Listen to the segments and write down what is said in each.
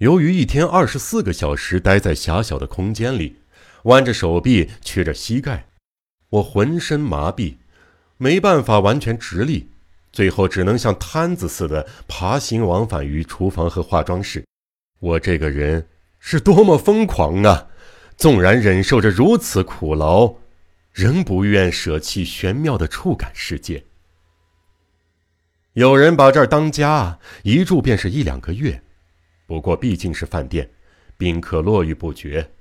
由于一天二十四个小时待在狭小的空间里，弯着手臂，屈着膝盖，我浑身麻痹，没办法完全直立，最后只能像瘫子似的爬行往返于厨房和化妆室。我这个人是多么疯狂啊！纵然忍受着如此苦劳，仍不愿舍弃玄妙的触感世界。有人把这儿当家，一住便是一两个月。不过毕竟是饭店，宾客络绎不绝。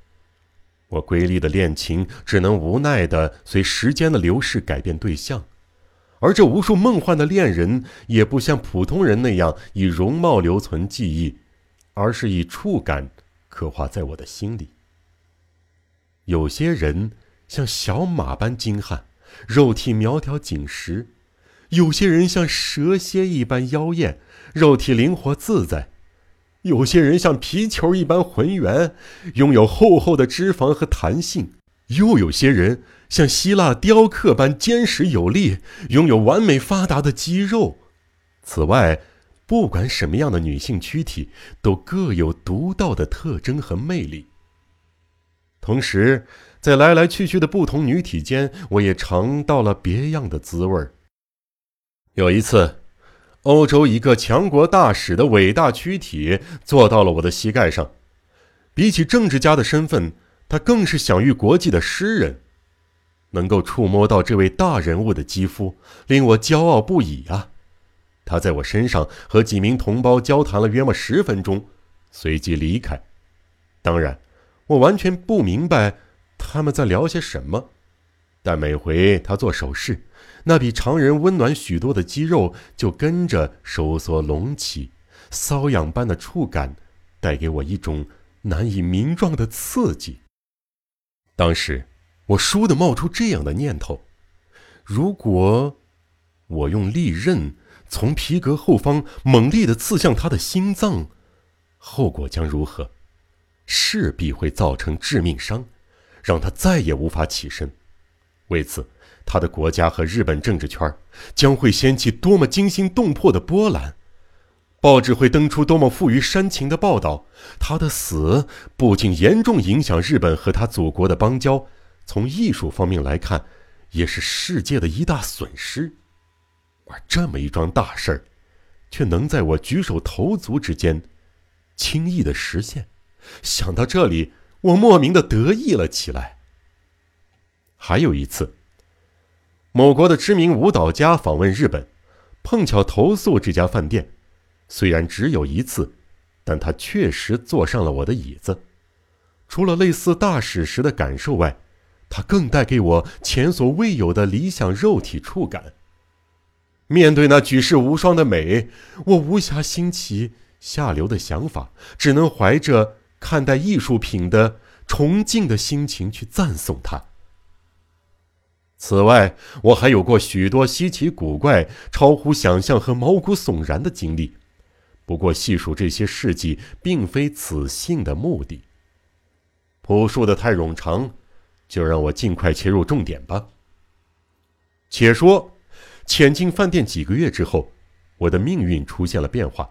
我瑰丽的恋情只能无奈的随时间的流逝改变对象，而这无数梦幻的恋人也不像普通人那样以容貌留存记忆，而是以触感刻画在我的心里。有些人像小马般精悍，肉体苗条紧实；有些人像蛇蝎一般妖艳，肉体灵活自在。有些人像皮球一般浑圆，拥有厚厚的脂肪和弹性；又有些人像希腊雕刻般坚实有力，拥有完美发达的肌肉。此外，不管什么样的女性躯体，都各有独到的特征和魅力。同时，在来来去去的不同女体间，我也尝到了别样的滋味儿有一次。欧洲一个强国大使的伟大躯体坐到了我的膝盖上，比起政治家的身份，他更是享誉国际的诗人。能够触摸到这位大人物的肌肤，令我骄傲不已啊！他在我身上和几名同胞交谈了约莫十分钟，随即离开。当然，我完全不明白他们在聊些什么，但每回他做手势。那比常人温暖许多的肌肉就跟着收缩隆起，瘙痒般的触感带给我一种难以名状的刺激。当时，我倏地冒出这样的念头：如果我用利刃从皮革后方猛烈地刺向他的心脏，后果将如何？势必会造成致命伤，让他再也无法起身。为此。他的国家和日本政治圈将会掀起多么惊心动魄的波澜，报纸会登出多么富于煽情的报道。他的死不仅严重影响日本和他祖国的邦交，从艺术方面来看，也是世界的一大损失。而这么一桩大事儿，却能在我举手投足之间轻易的实现。想到这里，我莫名的得意了起来。还有一次。某国的知名舞蹈家访问日本，碰巧投诉这家饭店。虽然只有一次，但他确实坐上了我的椅子。除了类似大使时的感受外，他更带给我前所未有的理想肉体触感。面对那举世无双的美，我无暇兴起下流的想法，只能怀着看待艺术品的崇敬的心情去赞颂它。此外，我还有过许多稀奇古怪、超乎想象和毛骨悚然的经历。不过，细数这些事迹，并非此信的目的。朴述的太冗长，就让我尽快切入重点吧。且说，潜进饭店几个月之后，我的命运出现了变化。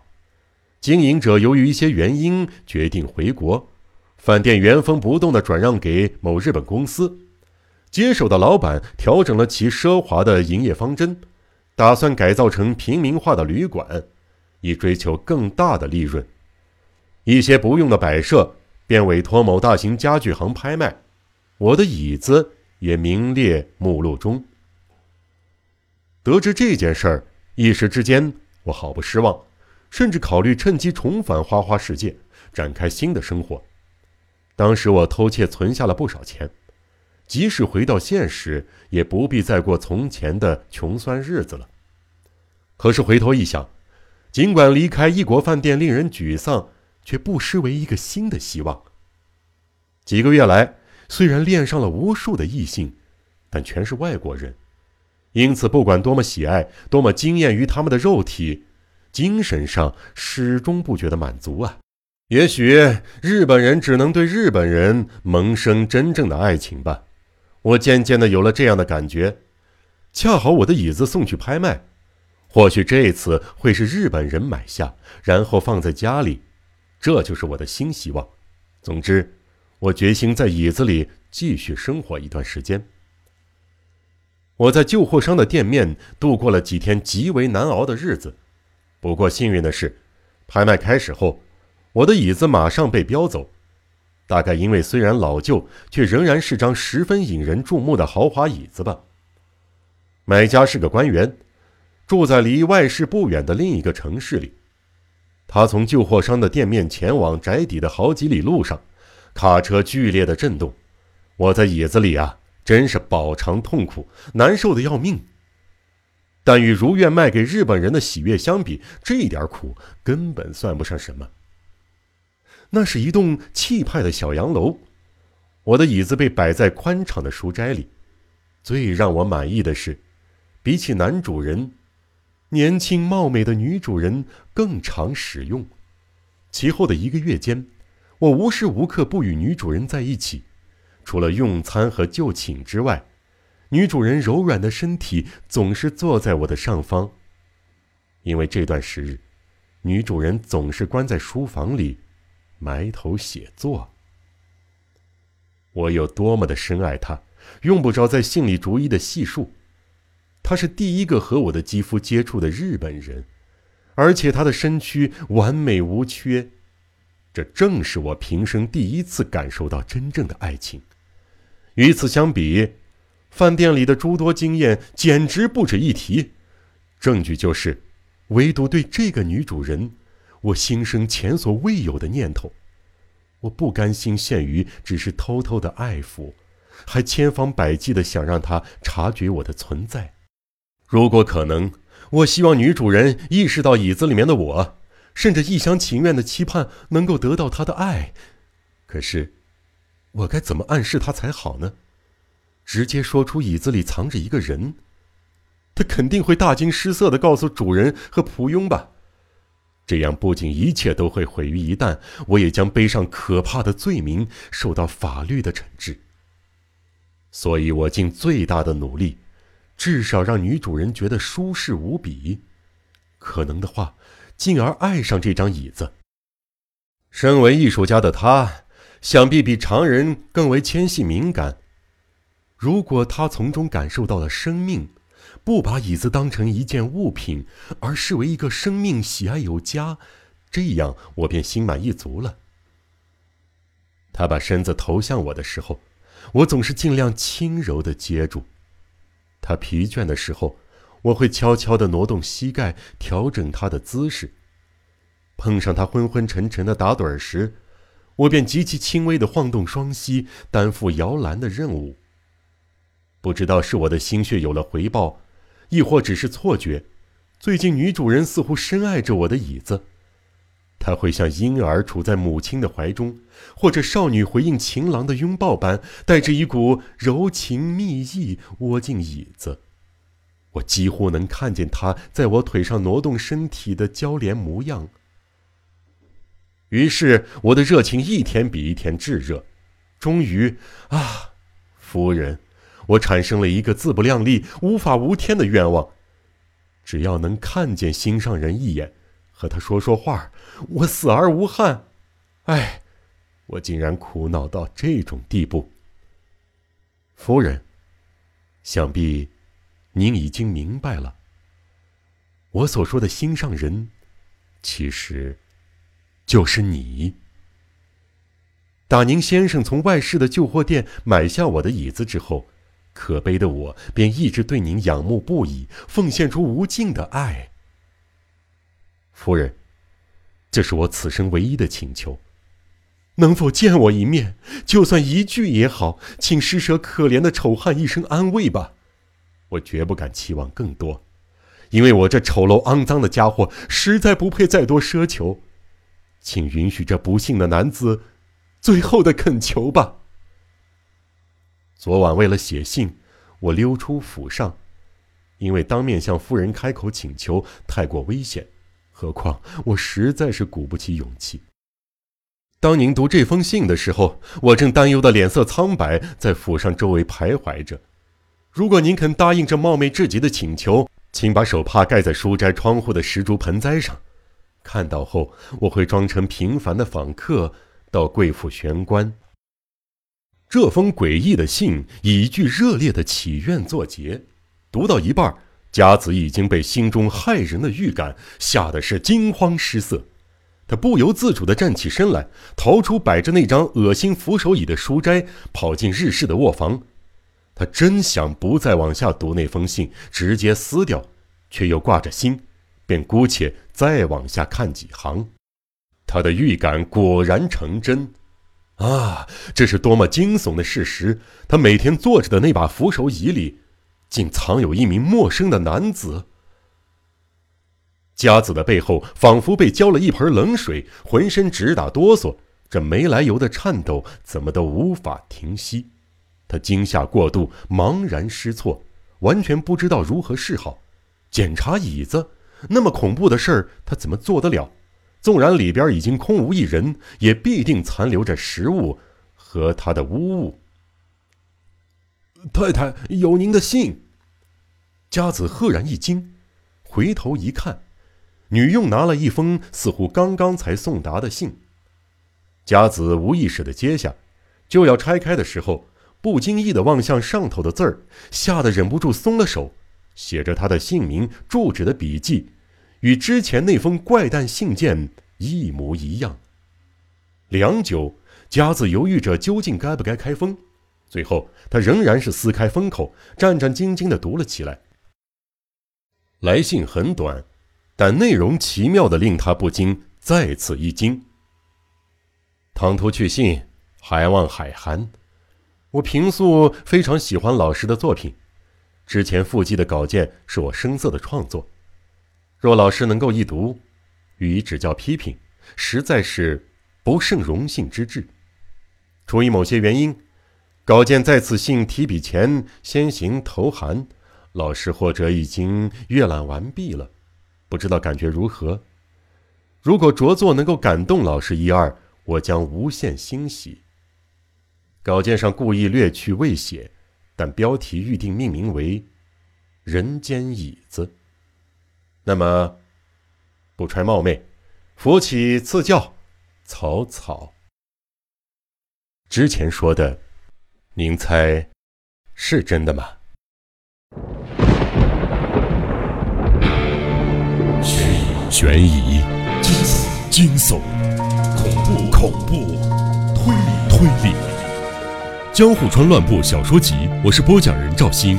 经营者由于一些原因决定回国，饭店原封不动的转让给某日本公司。接手的老板调整了其奢华的营业方针，打算改造成平民化的旅馆，以追求更大的利润。一些不用的摆设便委托某大型家具行拍卖，我的椅子也名列目录中。得知这件事儿，一时之间我好不失望，甚至考虑趁机重返花花世界，展开新的生活。当时我偷窃存下了不少钱。即使回到现实，也不必再过从前的穷酸日子了。可是回头一想，尽管离开异国饭店令人沮丧，却不失为一个新的希望。几个月来，虽然恋上了无数的异性，但全是外国人，因此不管多么喜爱，多么惊艳于他们的肉体，精神上始终不觉得满足啊。也许日本人只能对日本人萌生真正的爱情吧。我渐渐的有了这样的感觉，恰好我的椅子送去拍卖，或许这次会是日本人买下，然后放在家里。这就是我的新希望。总之，我决心在椅子里继续生活一段时间。我在旧货商的店面度过了几天极为难熬的日子。不过幸运的是，拍卖开始后，我的椅子马上被标走。大概因为虽然老旧，却仍然是张十分引人注目的豪华椅子吧。买家是个官员，住在离外市不远的另一个城市里。他从旧货商的店面前往宅邸的好几里路上，卡车剧烈的震动。我在椅子里啊。真是饱尝痛苦，难受的要命。但与如愿卖给日本人的喜悦相比，这点苦根本算不上什么。那是一栋气派的小洋楼，我的椅子被摆在宽敞的书斋里。最让我满意的是，比起男主人，年轻貌美的女主人更常使用。其后的一个月间，我无时无刻不与女主人在一起。除了用餐和就寝之外，女主人柔软的身体总是坐在我的上方。因为这段时日，女主人总是关在书房里，埋头写作。我有多么的深爱她，用不着在信里逐一的细数。她是第一个和我的肌肤接触的日本人，而且她的身躯完美无缺。这正是我平生第一次感受到真正的爱情。与此相比，饭店里的诸多经验简直不值一提。证据就是，唯独对这个女主人，我心生前所未有的念头。我不甘心限于只是偷偷的爱抚，还千方百计的想让她察觉我的存在。如果可能，我希望女主人意识到椅子里面的我，甚至一厢情愿的期盼能够得到她的爱。可是。我该怎么暗示他才好呢？直接说出椅子里藏着一个人，他肯定会大惊失色的告诉主人和仆佣吧。这样不仅一切都会毁于一旦，我也将背上可怕的罪名，受到法律的惩治。所以我尽最大的努力，至少让女主人觉得舒适无比，可能的话，进而爱上这张椅子。身为艺术家的他。想必比常人更为纤细敏感。如果他从中感受到了生命，不把椅子当成一件物品，而视为一个生命喜爱有加，这样我便心满意足了。他把身子投向我的时候，我总是尽量轻柔的接住；他疲倦的时候，我会悄悄的挪动膝盖，调整他的姿势。碰上他昏昏沉沉的打盹时，我便极其轻微的晃动双膝，担负摇篮的任务。不知道是我的心血有了回报，亦或只是错觉。最近女主人似乎深爱着我的椅子，她会像婴儿处在母亲的怀中，或者少女回应情郎的拥抱般，带着一股柔情蜜意窝进椅子。我几乎能看见她在我腿上挪动身体的娇怜模样。于是，我的热情一天比一天炙热。终于，啊，夫人，我产生了一个自不量力、无法无天的愿望：只要能看见心上人一眼，和他说说话，我死而无憾。哎，我竟然苦恼到这种地步。夫人，想必您已经明白了，我所说的心上人，其实……就是你。打宁先生从外市的旧货店买下我的椅子之后，可悲的我便一直对您仰慕不已，奉献出无尽的爱。夫人，这是我此生唯一的请求，能否见我一面，就算一句也好，请施舍可怜的丑汉一声安慰吧。我绝不敢期望更多，因为我这丑陋肮脏的家伙实在不配再多奢求。请允许这不幸的男子最后的恳求吧。昨晚为了写信，我溜出府上，因为当面向夫人开口请求太过危险，何况我实在是鼓不起勇气。当您读这封信的时候，我正担忧的脸色苍白，在府上周围徘徊着。如果您肯答应这冒昧至极的请求，请把手帕盖在书斋窗户的石竹盆栽上。看到后，我会装成平凡的访客到贵府玄关。这封诡异的信以一句热烈的祈愿作结，读到一半，佳子已经被心中骇人的预感吓得是惊慌失色。他不由自主地站起身来，逃出摆着那张恶心扶手椅的书斋，跑进日式的卧房。他真想不再往下读那封信，直接撕掉，却又挂着心，便姑且再往下看几行。他的预感果然成真，啊，这是多么惊悚的事实！他每天坐着的那把扶手椅里，竟藏有一名陌生的男子。佳子的背后仿佛被浇了一盆冷水，浑身直打哆嗦，这没来由的颤抖怎么都无法停息。他惊吓过度，茫然失措，完全不知道如何是好。检查椅子，那么恐怖的事儿，他怎么做得了？纵然里边已经空无一人，也必定残留着食物和他的污物。太太，有您的信。佳子赫然一惊，回头一看。女佣拿了一封似乎刚刚才送达的信，佳子无意识的接下，就要拆开的时候，不经意的望向上头的字儿，吓得忍不住松了手。写着他的姓名、住址的笔记，与之前那封怪诞信件一模一样。良久，佳子犹豫着究竟该不该开封，最后他仍然是撕开封口，战战兢兢的读了起来。来信很短。但内容奇妙的令他不禁再次一惊。唐突去信，还望海涵。我平素非常喜欢老师的作品，之前附记的稿件是我生涩的创作。若老师能够一读，予以指教批评，实在是不胜荣幸之至。出于某些原因，稿件在此信提笔前先行投函，老师或者已经阅览完毕了。不知道感觉如何？如果着作能够感动老师一二，我将无限欣喜。稿件上故意略去未写，但标题预定命名为“人间椅子”。那么，不揣冒昧，扶起赐教，草草。之前说的，您猜是真的吗？悬疑、惊悚、恐怖、恐怖、推理、推理，《江户川乱步小说集》，我是播讲人赵鑫，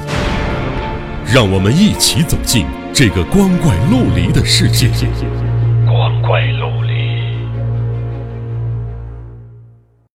让我们一起走进这个光怪陆离的世界。光怪陆。